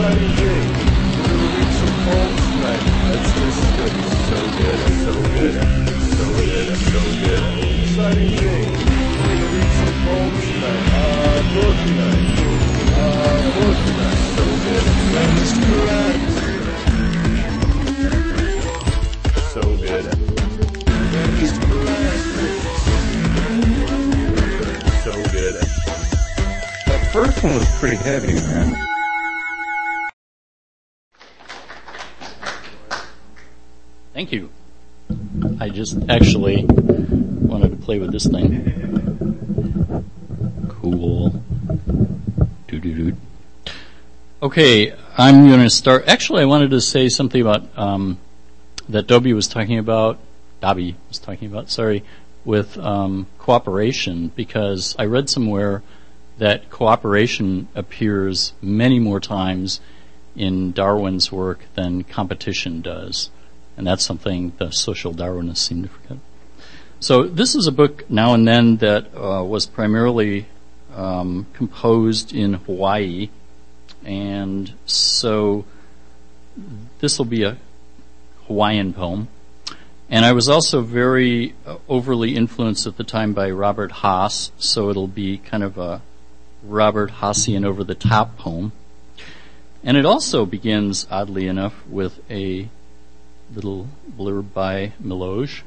Exciting day. We're gonna read some poems tonight. Let's listen to it. So good, so good, so good, so good. Exciting day. We're gonna read some poems tonight. Uh, book tonight. Uh, book tonight. So good. So good. So good. That first one was pretty heavy, man. Thank you. I just actually wanted to play with this thing. Cool. Doo doo doo. Okay, I'm going to start. Actually, I wanted to say something about um, that Dobie was talking about. Dobby was talking about. Sorry, with um, cooperation because I read somewhere that cooperation appears many more times in Darwin's work than competition does. And that's something the social Darwinists seem to forget. So this is a book now and then that uh, was primarily um, composed in Hawaii, and so this will be a Hawaiian poem. And I was also very uh, overly influenced at the time by Robert Hass, so it'll be kind of a Robert Hassian over the top poem. And it also begins, oddly enough, with a little blurb by Milosz.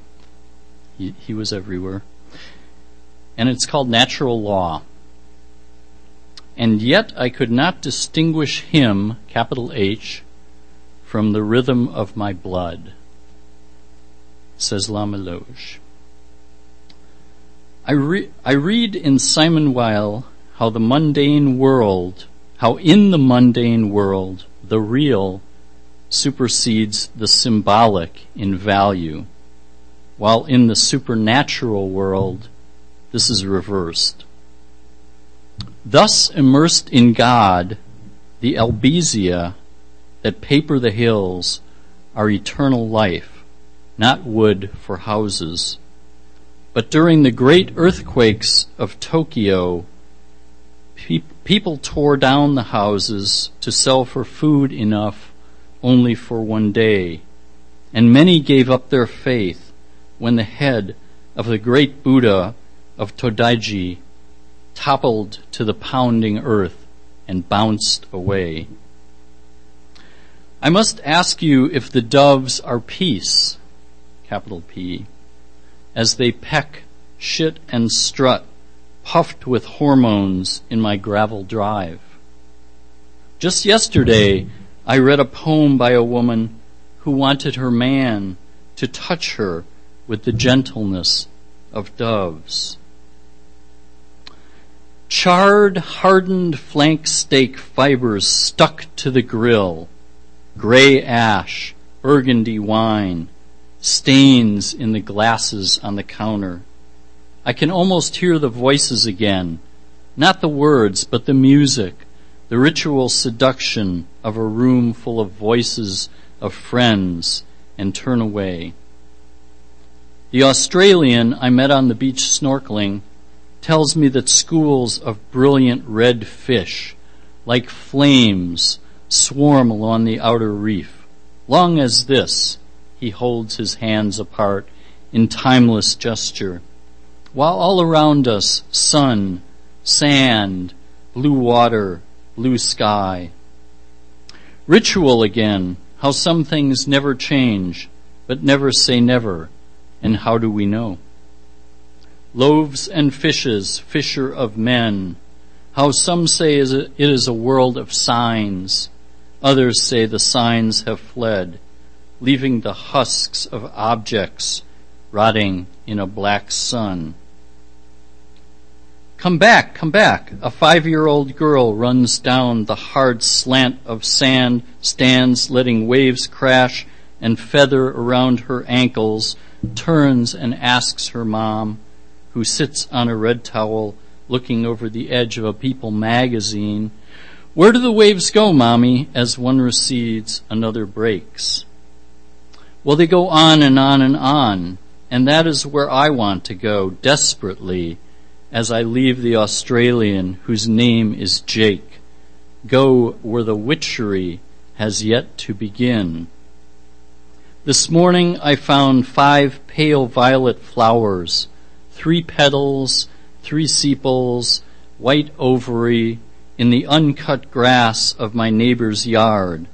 He, he was everywhere. And it's called Natural Law. And yet I could not distinguish him, capital H, from the rhythm of my blood, says La Milosz. I, re- I read in Simone Weil how the mundane world, how in the mundane world, the real supersedes the symbolic in value, while in the supernatural world, this is reversed. Thus immersed in God, the Albizia that paper the hills are eternal life, not wood for houses. But during the great earthquakes of Tokyo, pe- people tore down the houses to sell for food enough only for one day. And many gave up their faith when the head of the great Buddha of Todaiji toppled to the pounding earth and bounced away. I must ask you if the doves are peace, capital P, as they peck, shit, and strut, puffed with hormones in my gravel drive. Just yesterday, I read a poem by a woman who wanted her man to touch her with the gentleness of doves. Charred, hardened flank steak fibers stuck to the grill, gray ash, burgundy wine, stains in the glasses on the counter. I can almost hear the voices again, not the words, but the music, the ritual seduction of a room full of voices of friends and turn away. The Australian I met on the beach snorkeling tells me that schools of brilliant red fish, like flames, swarm along the outer reef. Long as this, he holds his hands apart in timeless gesture, while all around us sun, sand, blue water, blue sky. Ritual again, how some things never change, but never say never, and how do we know? Loaves and fishes, fisher of men, how some say it is a world of signs, others say the signs have fled, leaving the husks of objects rotting in a black sun. Come back, come back. A five year old girl runs down the hard slant of sand, stands letting waves crash and feather around her ankles, turns and asks her mom, who sits on a red towel looking over the edge of a People magazine, where do the waves go, mommy? As one recedes, another breaks. Well, they go on and on and on, and that is where I want to go desperately as I leave the Australian whose name is Jake, go where the witchery has yet to begin. This morning I found five pale violet flowers, three petals, three sepals, white ovary, in the uncut grass of my neighbor's yard.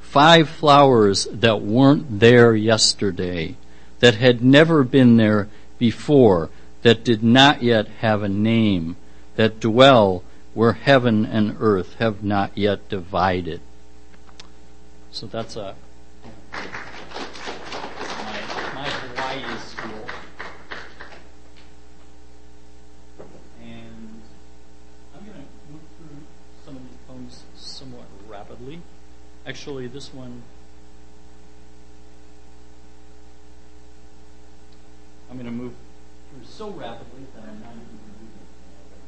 Five flowers that weren't there yesterday, that had never been there before, that did not yet have a name, that dwell where heaven and earth have not yet divided. So that's a my, my Hawaii school. And I'm going to move through some of these poems somewhat rapidly. Actually, this one I'm going to move through so rapidly that I'm not even going to read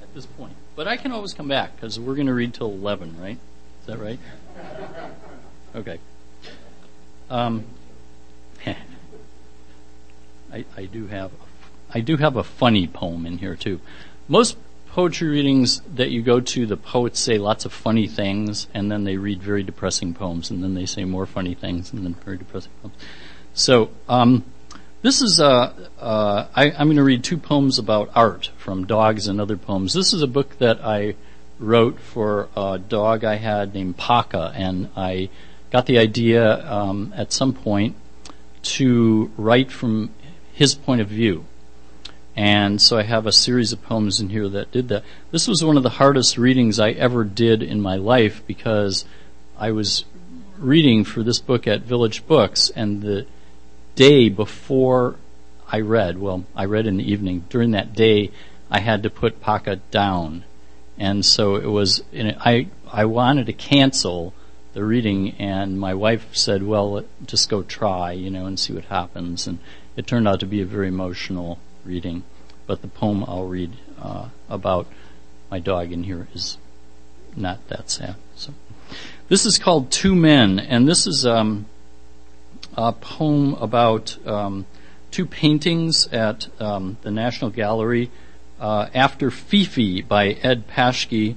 it at this point. But I can always come back because we're going to read till 11, right? Is that right? Okay. Um, I, I do have I do have a funny poem in here too. Most poetry readings that you go to, the poets say lots of funny things, and then they read very depressing poems, and then they say more funny things, and then very depressing poems. So um, this is uh, uh, I, I'm going to read two poems about art from dogs and other poems. This is a book that I wrote for a dog I had named Paka, and I got the idea um, at some point to write from his point of view. And so I have a series of poems in here that did that. This was one of the hardest readings I ever did in my life because I was reading for this book at Village Books, and the day before I read, well, I read in the evening, during that day, I had to put Paka down. And so it was, I, I wanted to cancel the reading, and my wife said, "Well, just go try, you know, and see what happens." And it turned out to be a very emotional reading. But the poem I'll read uh, about my dog in here is not that sad. So, this is called Two Men, and this is um, a poem about um, two paintings at um, the National Gallery. Uh, after Fifi by Ed Paschke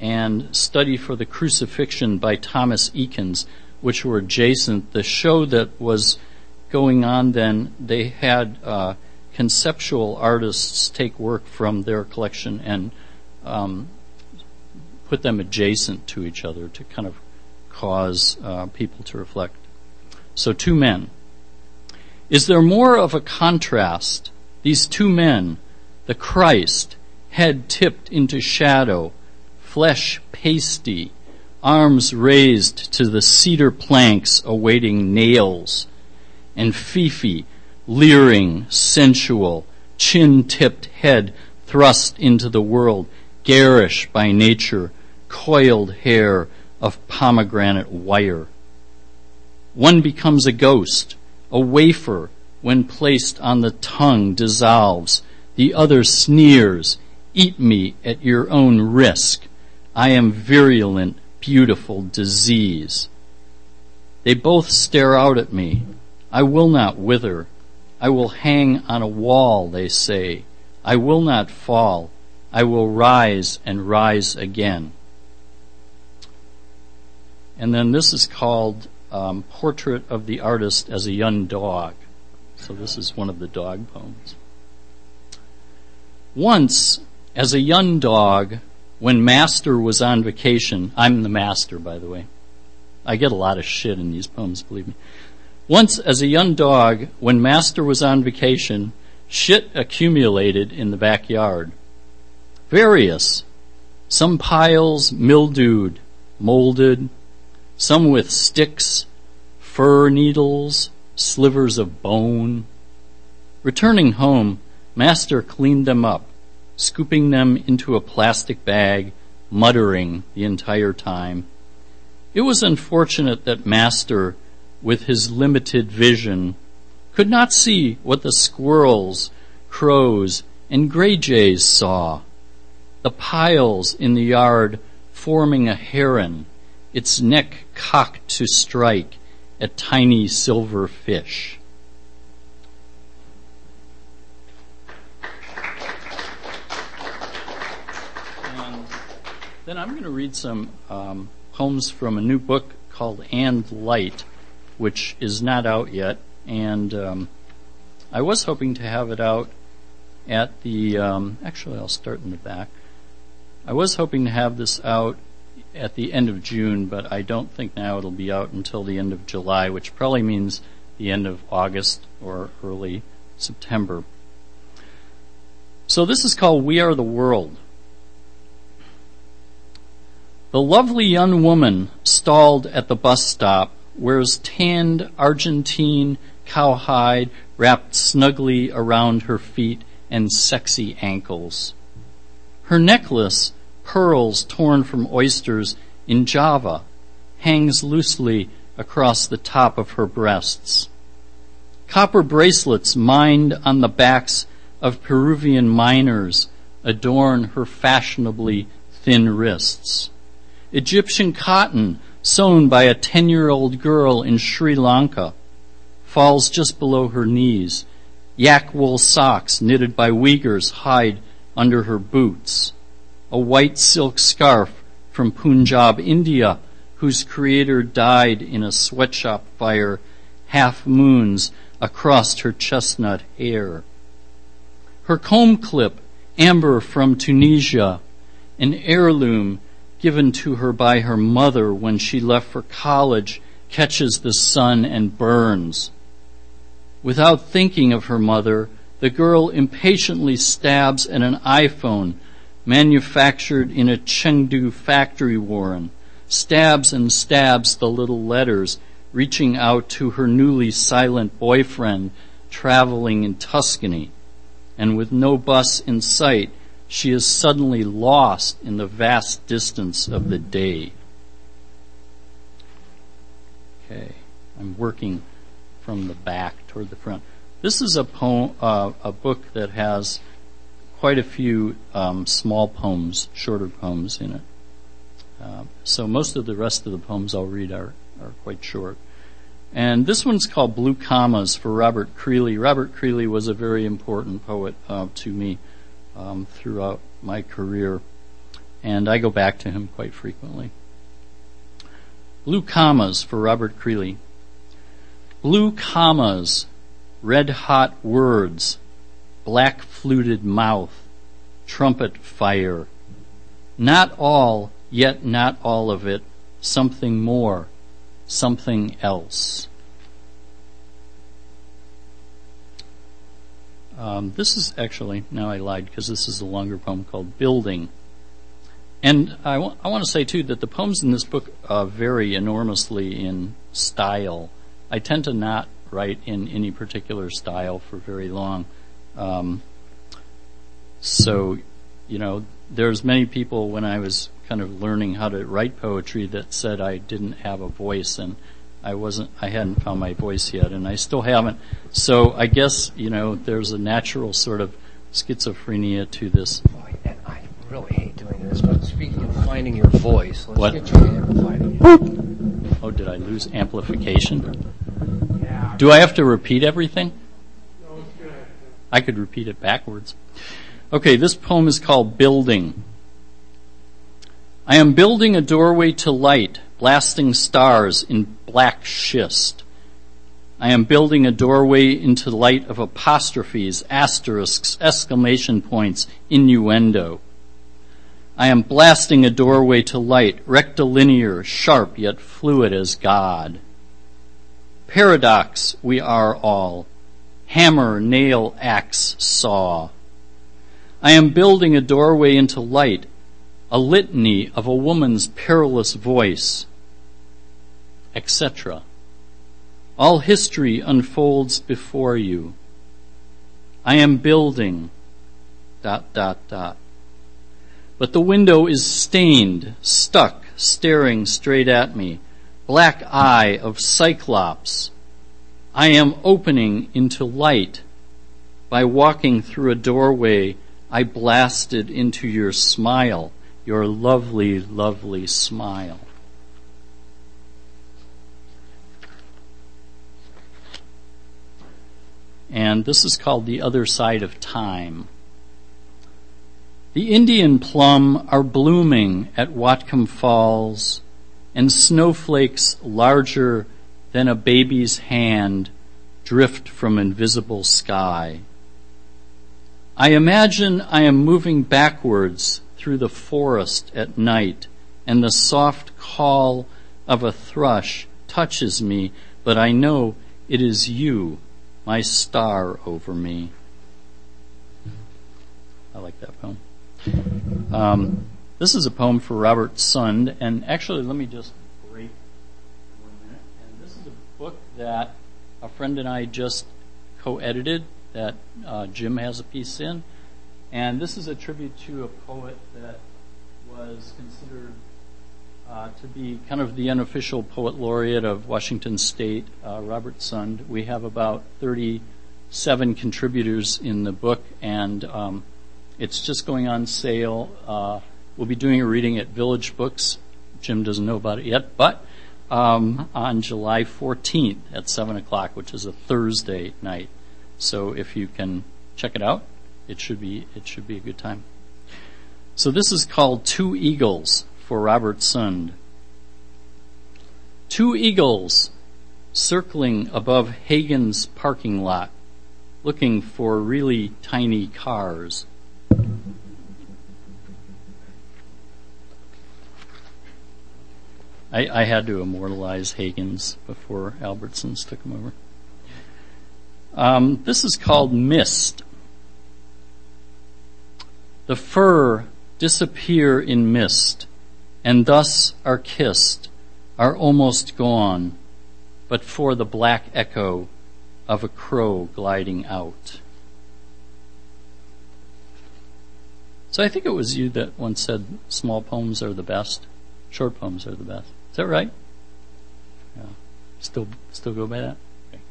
and Study for the Crucifixion by Thomas Eakins, which were adjacent. The show that was going on then, they had uh, conceptual artists take work from their collection and um, put them adjacent to each other to kind of cause uh, people to reflect. So, two men. Is there more of a contrast? These two men, the Christ, head tipped into shadow, flesh pasty, arms raised to the cedar planks awaiting nails, and Fifi, leering, sensual, chin tipped head thrust into the world, garish by nature, coiled hair of pomegranate wire. One becomes a ghost, a wafer, when placed on the tongue dissolves, the other sneers, eat me at your own risk, I am virulent, beautiful disease. They both stare out at me. I will not wither. I will hang on a wall, they say. I will not fall. I will rise and rise again. And then this is called um, Portrait of the Artist as a Young Dog. So this is one of the dog poems. Once, as a young dog, when Master was on vacation, I'm the master, by the way. I get a lot of shit in these poems, believe me. Once, as a young dog, when Master was on vacation, shit accumulated in the backyard. Various. Some piles mildewed, molded, some with sticks, fir needles, slivers of bone. Returning home, Master cleaned them up scooping them into a plastic bag, muttering the entire time. It was unfortunate that Master, with his limited vision, could not see what the squirrels, crows, and gray jays saw. The piles in the yard forming a heron, its neck cocked to strike a tiny silver fish. Then I'm going to read some um, poems from a new book called And Light, which is not out yet. And um, I was hoping to have it out at the, um, actually, I'll start in the back. I was hoping to have this out at the end of June, but I don't think now it'll be out until the end of July, which probably means the end of August or early September. So this is called We Are the World. The lovely young woman stalled at the bus stop wears tanned Argentine cowhide wrapped snugly around her feet and sexy ankles. Her necklace, pearls torn from oysters in Java, hangs loosely across the top of her breasts. Copper bracelets mined on the backs of Peruvian miners adorn her fashionably thin wrists. Egyptian cotton sewn by a 10 year old girl in Sri Lanka falls just below her knees. Yak wool socks knitted by Uyghurs hide under her boots. A white silk scarf from Punjab, India, whose creator died in a sweatshop fire, half moons across her chestnut hair. Her comb clip, amber from Tunisia, an heirloom given to her by her mother when she left for college catches the sun and burns. Without thinking of her mother, the girl impatiently stabs at an iPhone manufactured in a Chengdu factory warren, stabs and stabs the little letters, reaching out to her newly silent boyfriend traveling in Tuscany. And with no bus in sight, she is suddenly lost in the vast distance of the day. Okay, I'm working from the back toward the front. This is a poem, uh, a book that has quite a few um, small poems, shorter poems in it. Uh, so most of the rest of the poems I'll read are, are quite short. And this one's called Blue Commas for Robert Creeley. Robert Creeley was a very important poet uh, to me um, throughout my career, and I go back to him quite frequently. Blue commas for Robert Creeley. Blue commas, red hot words, black fluted mouth, trumpet fire. Not all, yet not all of it, something more, something else. Um, this is actually, now I lied because this is a longer poem called Building. And I, w- I want to say too that the poems in this book uh, vary enormously in style. I tend to not write in any particular style for very long. Um, so, you know, there's many people when I was kind of learning how to write poetry that said I didn't have a voice and I wasn't, I hadn't found my voice yet, and I still haven't. So I guess you know there's a natural sort of schizophrenia to this. And I really hate doing this, but speaking of finding your voice, let's What? get you amplified. Oh, did I lose amplification? Yeah. Do I have to repeat everything? I could repeat it backwards. Okay, this poem is called Building. I am building a doorway to light, blasting stars in black schist. I am building a doorway into light of apostrophes, asterisks, exclamation points, innuendo. I am blasting a doorway to light, rectilinear, sharp yet fluid as God. Paradox we are all. Hammer, nail, axe, saw. I am building a doorway into light, a litany of a woman's perilous voice, etc. All history unfolds before you. I am building, dot, dot, dot. But the window is stained, stuck, staring straight at me. Black eye of cyclops. I am opening into light. By walking through a doorway, I blasted into your smile, your lovely, lovely smile. And this is called The Other Side of Time. The Indian plum are blooming at Whatcom Falls. and snowflakes larger than a baby's hand drift from invisible sky. I imagine I am moving backwards through the forest at night and the soft call of a thrush touches me, but I know it is you, my star over me. I like that poem. Um, this is a poem for Robert Sund, and actually, let me just break one minute. And this is a book that a friend and I just co-edited that uh, Jim has a piece in, and this is a tribute to a poet that was considered uh, to be kind of the unofficial poet laureate of Washington State, uh, Robert Sund. We have about 37 contributors in the book, and um, it's just going on sale. Uh, we'll be doing a reading at Village Books. Jim doesn't know about it yet, but um, on July 14th at 7 o'clock, which is a Thursday night. So if you can check it out, it should be it should be a good time. So this is called Two Eagles for Robert Sund. Two eagles circling above Haggen's parking lot, looking for really tiny cars. I, I had to immortalize Haggen's before Albertsons took him over. Um, this is called Mist. The fur disappear in mist, and thus are kissed, are almost gone, but for the black echo of a crow gliding out. So I think it was you that once said small poems are the best, short poems are the best. Is that right? Yeah. Still, still go by that? Okay.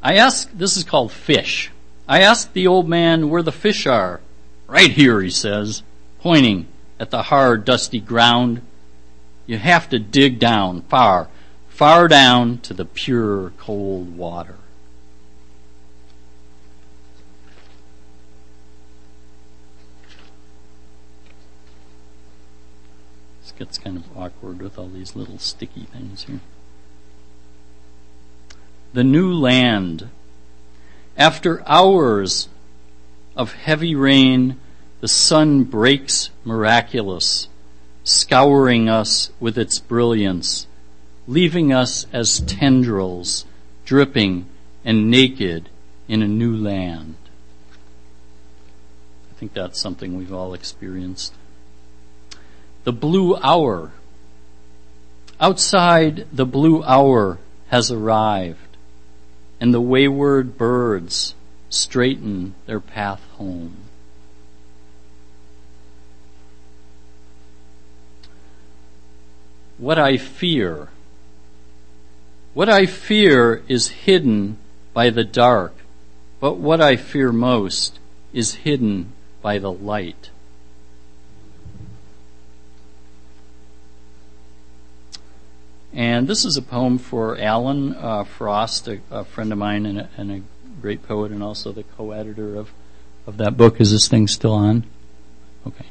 I asked, this is called fish. I asked the old man where the fish are. Right here, he says, pointing at the hard, dusty ground. You have to dig down far, far down to the pure, cold water. Gets kind of awkward with all these little sticky things here. The new land. After hours of heavy rain, the sun breaks miraculous, scouring us with its brilliance, leaving us as tendrils, dripping and naked in a new land. I think that's something we've all experienced. The blue hour. Outside, the blue hour has arrived, and the wayward birds straighten their path home. What I fear. What I fear is hidden by the dark, but what I fear most is hidden by the light. And this is a poem for Alan uh, Frost, a, a, friend of mine and a, and a, great poet, and also the co-editor of, of that book. Is this thing still on? Okay.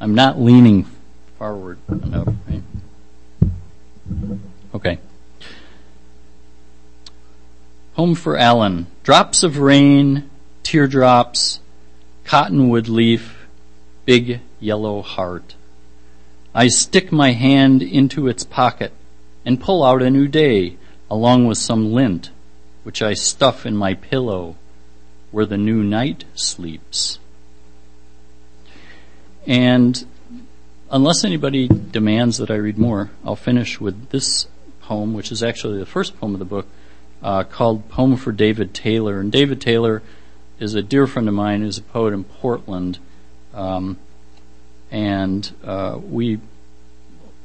I'm not leaning forward enough, right? Okay. Home for Alan. Drops of rain, teardrops, cottonwood leaf, big yellow heart. I stick my hand into its pocket and pull out a new day along with some lint which I stuff in my pillow where the new night sleeps. And unless anybody demands that I read more, I'll finish with this poem, which is actually the first poem of the book, uh, called Poem for David Taylor. And David Taylor is a dear friend of mine who's a poet in Portland. Um, and uh, we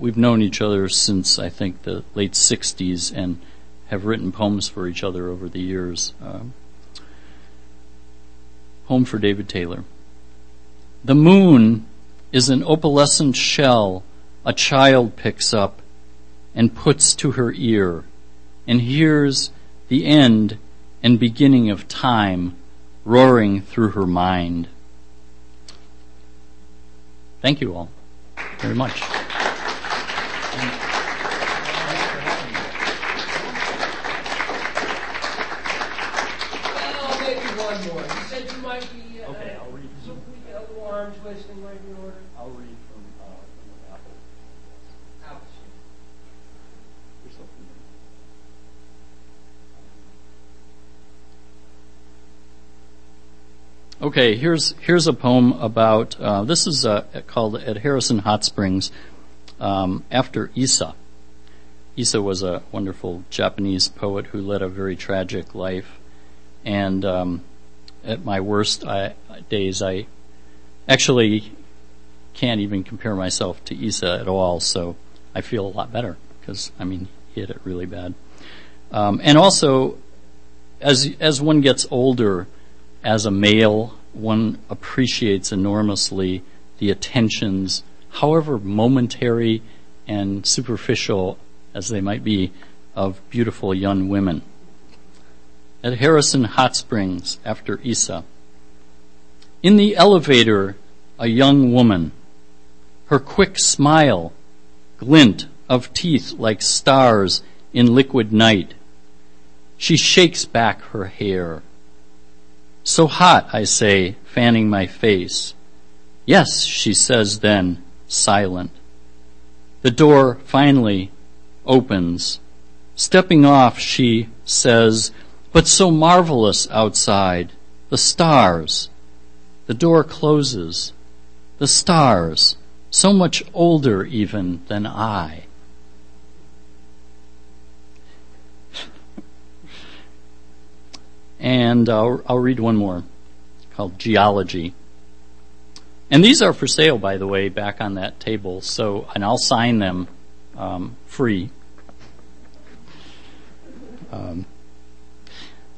we've known each other since I think the late '60s, and have written poems for each other over the years. Um, Home for David Taylor. The moon is an opalescent shell a child picks up and puts to her ear and hears the end and beginning of time roaring through her mind. Thank you all very much. Well, maybe one more. You said you might be. Uh, Okay, I'll read. So we get a little arm twisting might be in order. I'll read from, uh, from the Apple. Ouch. There's something there. Okay, here's here's a poem about uh, this is uh, called at Harrison Hot Springs um, after Issa. Issa was a wonderful Japanese poet who led a very tragic life, and um, at my worst I, days, I actually can't even compare myself to Issa at all. So I feel a lot better because I mean he hit it really bad. Um, and also, as as one gets older, as a male, one appreciates enormously the attentions, however momentary and superficial as they might be, of beautiful young women. At Harrison Hot Springs after Issa. In the elevator, a young woman, her quick smile, glint of teeth like stars in liquid night. She shakes back her hair. So hot, I say, fanning my face. Yes, she says then, silent. The door finally opens. Stepping off, she says, but so marvelous outside. The stars. The door closes. The stars. So much older even than I. and I'll, I'll read one more called Geology. And these are for sale, by the way, back on that table. So, and I'll sign them um, free. Um,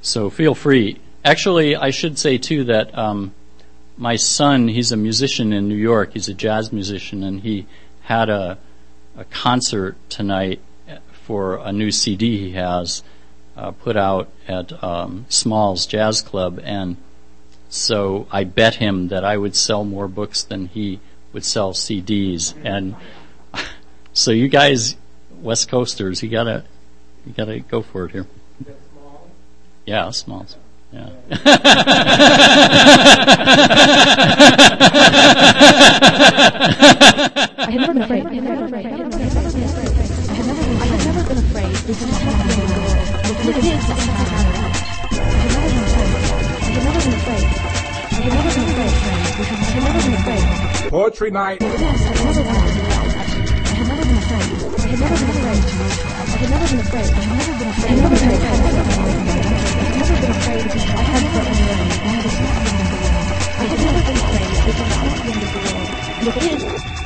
so feel free. Actually, I should say too that um, my son, he's a musician in New York. He's a jazz musician, and he had a, a concert tonight for a new CD he has uh, put out at um, Smalls Jazz Club, and so I bet him that I would sell more books than he would sell CDs. And so you guys, West Coasters, you gotta you gotta go for it here. Yeah, Smalls. Yeah. I have never been afraid. I have never been afraid. I have never been afraid. I have never been afraid. Poetry night. I